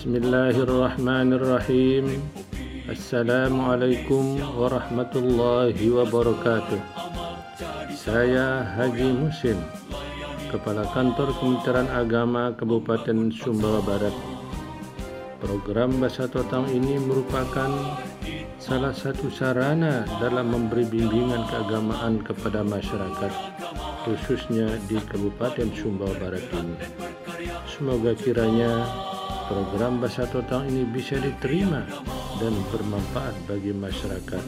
Bismillahirrahmanirrahim. Assalamualaikum warahmatullahi wabarakatuh. Saya Haji Musim Kepala Kantor Kementerian Agama Kabupaten Sumbawa Barat. Program Bahasa Totang ini merupakan salah satu sarana dalam memberi bimbingan keagamaan kepada masyarakat khususnya di Kabupaten Sumbawa Barat ini. Semoga kiranya program Bahasa Totang ini bisa diterima dan bermanfaat bagi masyarakat.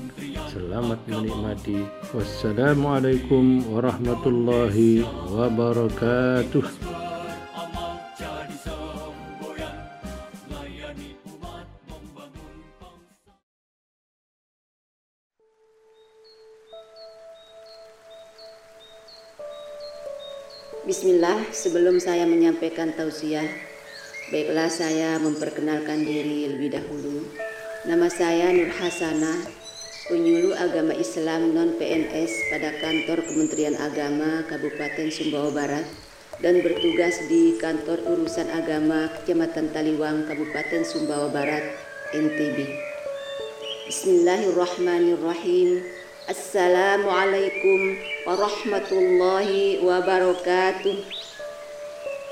Selamat menikmati. Wassalamualaikum warahmatullahi wabarakatuh. Bismillah, sebelum saya menyampaikan tausiah, Baiklah saya memperkenalkan diri lebih dahulu. Nama saya Nur Hasanah, penyuluh agama Islam non PNS pada kantor Kementerian Agama Kabupaten Sumbawa Barat dan bertugas di kantor urusan agama Kecamatan Taliwang Kabupaten Sumbawa Barat NTB. Bismillahirrahmanirrahim. Assalamualaikum warahmatullahi wabarakatuh.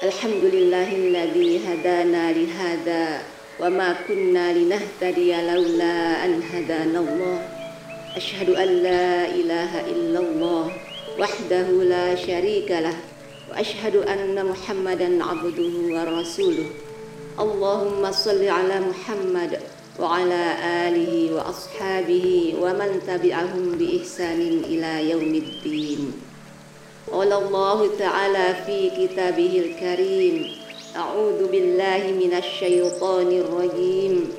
الحمد لله الذي هدانا لهذا وما كنا لنهتدي لولا أن هدانا الله. أشهد أن لا إله إلا الله وحده لا شريك له وأشهد أن محمدا عبده ورسوله. اللهم صل على محمد وعلى آله وأصحابه ومن تبعهم بإحسان إلى يوم الدين. قال الله تعالى في كتابه الكريم أعوذ بالله من الشيطان الرجيم.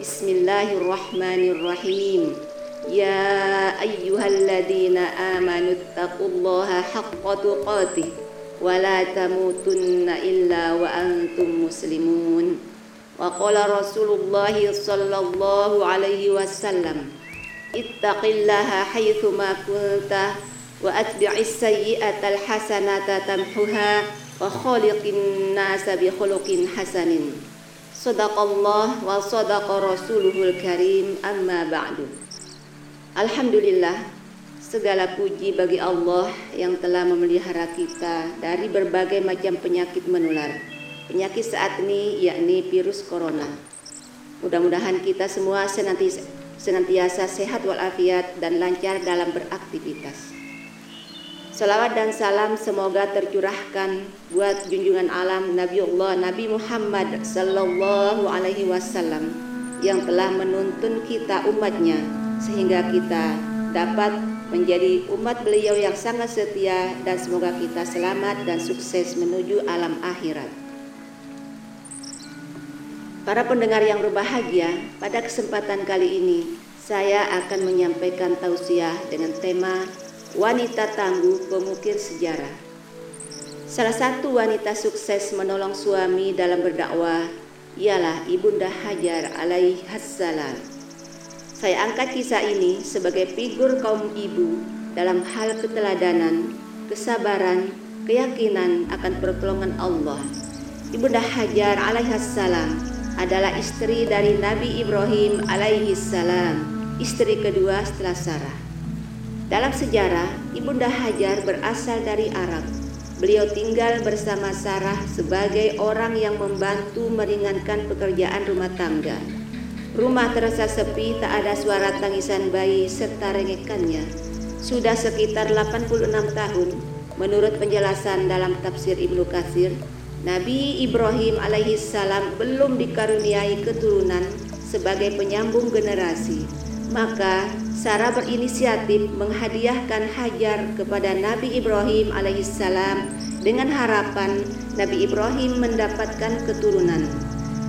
بسم الله الرحمن الرحيم. يا أيها الذين آمنوا اتقوا الله حق تقاته ولا تموتن إلا وأنتم مسلمون. وقال رسول الله صلى الله عليه وسلم اتق الله حيثما كنت wa atbi'is sayyi'atal hasanata tamhuha wa khaliqin nasa bi khuluqin hasanin. Sadaqallah wa sadaqa rasuluhul karim amma ba'du. Alhamdulillah segala puji bagi Allah yang telah memelihara kita dari berbagai macam penyakit menular. Penyakit saat ini yakni virus corona. Mudah-mudahan kita semua senantiasa sehat walafiat dan lancar dalam beraktivitas Salawat dan salam semoga tercurahkan buat junjungan alam Nabiullah Nabi Muhammad sallallahu alaihi wasallam yang telah menuntun kita umatnya sehingga kita dapat menjadi umat beliau yang sangat setia dan semoga kita selamat dan sukses menuju alam akhirat. Para pendengar yang berbahagia, pada kesempatan kali ini saya akan menyampaikan tausiah dengan tema wanita tangguh pemukir sejarah. Salah satu wanita sukses menolong suami dalam berdakwah ialah Ibunda Hajar alaihassalam. Saya angkat kisah ini sebagai figur kaum ibu dalam hal keteladanan, kesabaran, keyakinan akan pertolongan Allah. Ibunda Hajar alaihassalam adalah istri dari Nabi Ibrahim alaihissalam, istri kedua setelah Sarah. Dalam sejarah, Ibunda Hajar berasal dari Arab. Beliau tinggal bersama Sarah sebagai orang yang membantu meringankan pekerjaan rumah tangga. Rumah terasa sepi, tak ada suara tangisan bayi serta rengekannya. Sudah sekitar 86 tahun, menurut penjelasan dalam tafsir Ibnu Katsir, Nabi Ibrahim alaihissalam belum dikaruniai keturunan sebagai penyambung generasi. Maka Sarah berinisiatif menghadiahkan Hajar kepada Nabi Ibrahim alaihissalam dengan harapan Nabi Ibrahim mendapatkan keturunan.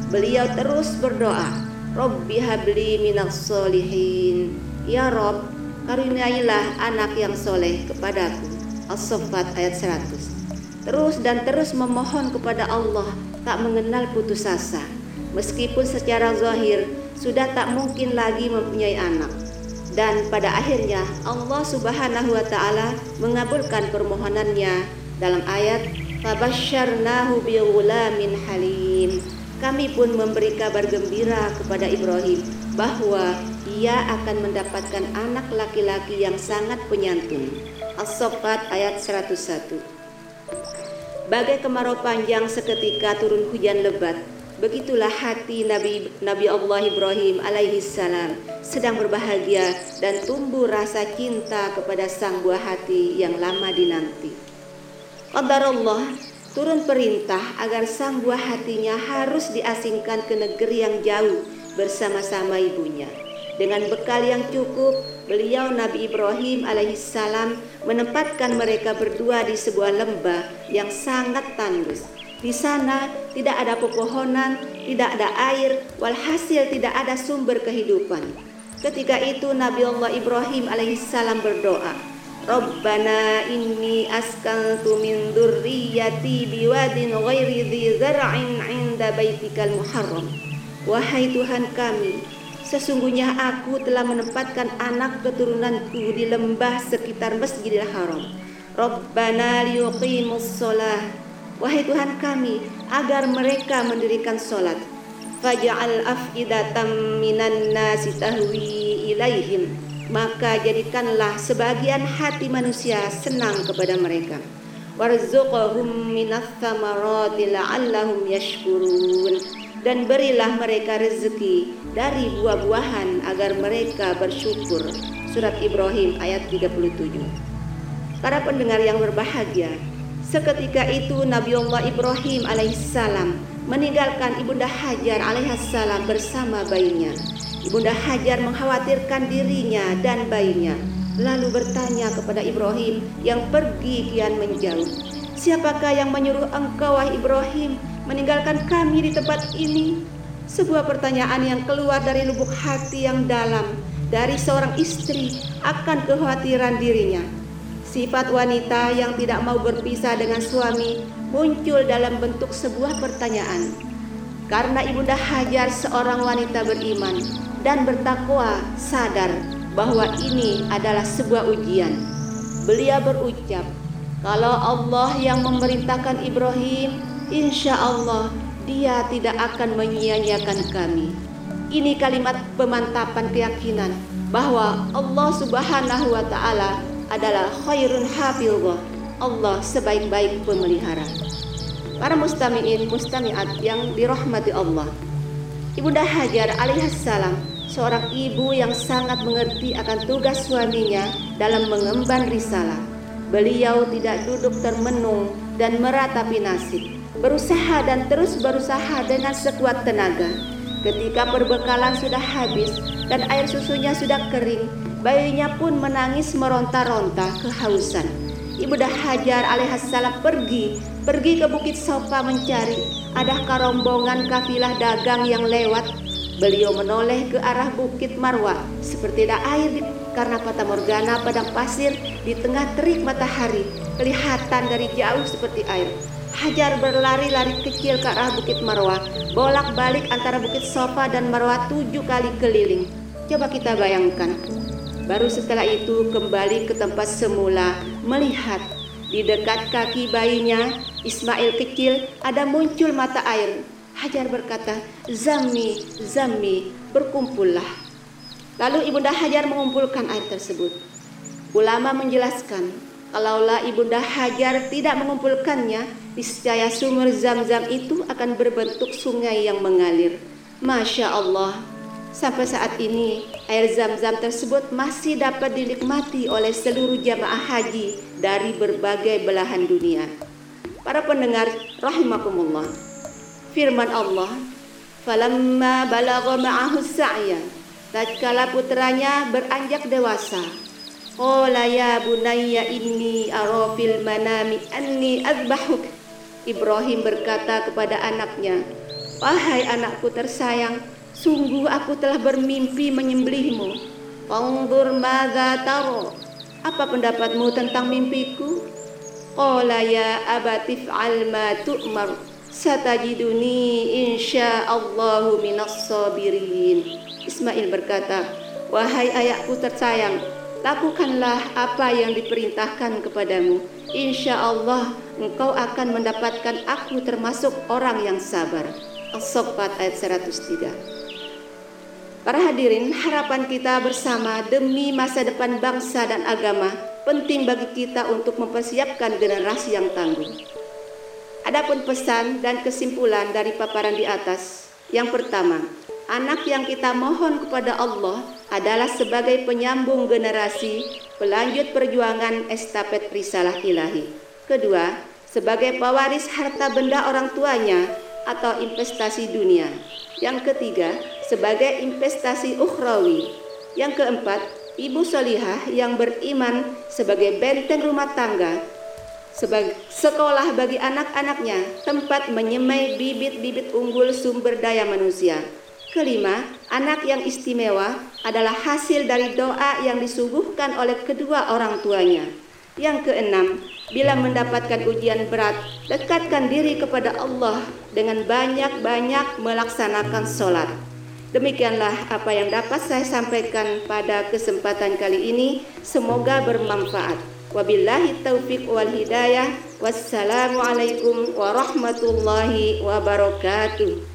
Beliau terus berdoa, Robbi habli minas solihin. Ya Rob, karuniailah anak yang soleh kepadaku. As-Saffat ayat 100. Terus dan terus memohon kepada Allah tak mengenal putus asa. Meskipun secara zahir sudah tak mungkin lagi mempunyai anak dan pada akhirnya Allah Subhanahu wa taala mengabulkan permohonannya dalam ayat fabasyarnahu bighulamin halim. kami pun memberi kabar gembira kepada Ibrahim bahwa ia akan mendapatkan anak laki-laki yang sangat penyantun. As-Saffat ayat 101. Bagai kemarau panjang seketika turun hujan lebat, Begitulah hati Nabi Nabi Allah Ibrahim alaihi salam sedang berbahagia dan tumbuh rasa cinta kepada sang buah hati yang lama dinanti. Qadar Allah turun perintah agar sang buah hatinya harus diasingkan ke negeri yang jauh bersama-sama ibunya. Dengan bekal yang cukup, beliau Nabi Ibrahim alaihissalam menempatkan mereka berdua di sebuah lembah yang sangat tandus di sana tidak ada pepohonan, tidak ada air, walhasil tidak ada sumber kehidupan. Ketika itu Nabi Allah Ibrahim alaihissalam berdoa, Rabbana inni askantu min dzurriyyati biwadin ghairi dhi zar'in 'inda baitikal muharram. Wahai Tuhan kami, sesungguhnya aku telah menempatkan anak keturunanku di lembah sekitar Masjidil Haram. Rabbana liyuqimus shalah Wahai Tuhan kami, agar mereka mendirikan solat. Faja'al af'idatam minan nasi tahwi ilaihim. Maka jadikanlah sebagian hati manusia senang kepada mereka. Warzuqhum minas thamarati la'allahum yashkurun. Dan berilah mereka rezeki dari buah-buahan agar mereka bersyukur. Surat Ibrahim ayat 37. Para pendengar yang berbahagia, Seketika itu Nabi Allah Ibrahim alaihissalam meninggalkan Ibunda Hajar alaihissalam bersama bayinya. Ibunda Hajar mengkhawatirkan dirinya dan bayinya, lalu bertanya kepada Ibrahim yang pergi kian menjauh. Siapakah yang menyuruh engkau wahai Ibrahim meninggalkan kami di tempat ini? Sebuah pertanyaan yang keluar dari lubuk hati yang dalam dari seorang istri akan kekhawatiran dirinya Sifat wanita yang tidak mau berpisah dengan suami muncul dalam bentuk sebuah pertanyaan. Karena Ibunda Hajar seorang wanita beriman dan bertakwa sadar bahwa ini adalah sebuah ujian. Beliau berucap, kalau Allah yang memerintahkan Ibrahim, insya Allah dia tidak akan menyia-nyiakan kami. Ini kalimat pemantapan keyakinan bahwa Allah Subhanahu wa taala adalah khairun hafizah Allah sebaik-baik pemelihara. Para mustami'in mustami'at yang dirahmati Allah. Ibunda Hajar alaihissalam seorang ibu yang sangat mengerti akan tugas suaminya dalam mengemban risalah. Beliau tidak duduk termenung dan meratapi nasib. Berusaha dan terus berusaha dengan sekuat tenaga. Ketika perbekalan sudah habis dan air susunya sudah kering Bayinya pun menangis meronta-ronta kehausan. Ibunda Hajar alaihissalam pergi, pergi ke Bukit Sofa mencari. Adakah rombongan kafilah dagang yang lewat? Beliau menoleh ke arah Bukit Marwah seperti ada air karena Fata Morgana padang pasir di tengah terik matahari kelihatan dari jauh seperti air. Hajar berlari-lari kecil ke arah Bukit Marwah, bolak-balik antara Bukit Sofa dan Marwah tujuh kali keliling. Coba kita bayangkan, Baru setelah itu kembali ke tempat semula melihat di dekat kaki bayinya Ismail kecil ada muncul mata air. Hajar berkata, "Zami, Zami, berkumpullah." Lalu Ibunda Hajar mengumpulkan air tersebut. Ulama menjelaskan, kalaulah Ibunda Hajar tidak mengumpulkannya, niscaya sumur Zam-Zam itu akan berbentuk sungai yang mengalir. Masya Allah, Sampai saat ini, air zam-zam tersebut masih dapat dinikmati oleh seluruh jamaah haji dari berbagai belahan dunia. Para pendengar rahimakumullah. Firman Allah, "Falamma balagha ma'ahu sa'ya." Tatkala putranya beranjak dewasa, Qala ya bunayya inni ara fil manami anni azbahuk. Ibrahim berkata kepada anaknya, "Wahai anakku tersayang, Sungguh aku telah bermimpi menyembelihmu. Fangur madza taro. Apa pendapatmu tentang mimpiku? Qala ya abati fa'al ma tu'mar. Satajiduni insyaallahu minas sabirin. Ismail berkata, "Wahai ayahku tersayang, lakukanlah apa yang diperintahkan kepadamu. Insya Allah engkau akan mendapatkan aku termasuk orang yang sabar. As-Saffat ayat 103. Para hadirin, harapan kita bersama demi masa depan bangsa dan agama penting bagi kita untuk mempersiapkan generasi yang tangguh. Adapun pesan dan kesimpulan dari paparan di atas, yang pertama, anak yang kita mohon kepada Allah adalah sebagai penyambung generasi, pelanjut perjuangan estafet risalah ilahi. Kedua, sebagai pewaris harta benda orang tuanya atau investasi dunia. Yang ketiga, sebagai investasi ukhrawi. Yang keempat, ibu solihah yang beriman sebagai benteng rumah tangga, sebagai sekolah bagi anak-anaknya, tempat menyemai bibit-bibit unggul sumber daya manusia. Kelima, anak yang istimewa adalah hasil dari doa yang disuguhkan oleh kedua orang tuanya. Yang keenam, bila mendapatkan ujian berat, dekatkan diri kepada Allah dengan banyak-banyak melaksanakan sholat. Demikianlah apa yang dapat saya sampaikan pada kesempatan kali ini. Semoga bermanfaat. Wabillahi taufiq wal hidayah. Wassalamualaikum warahmatullahi wabarakatuh.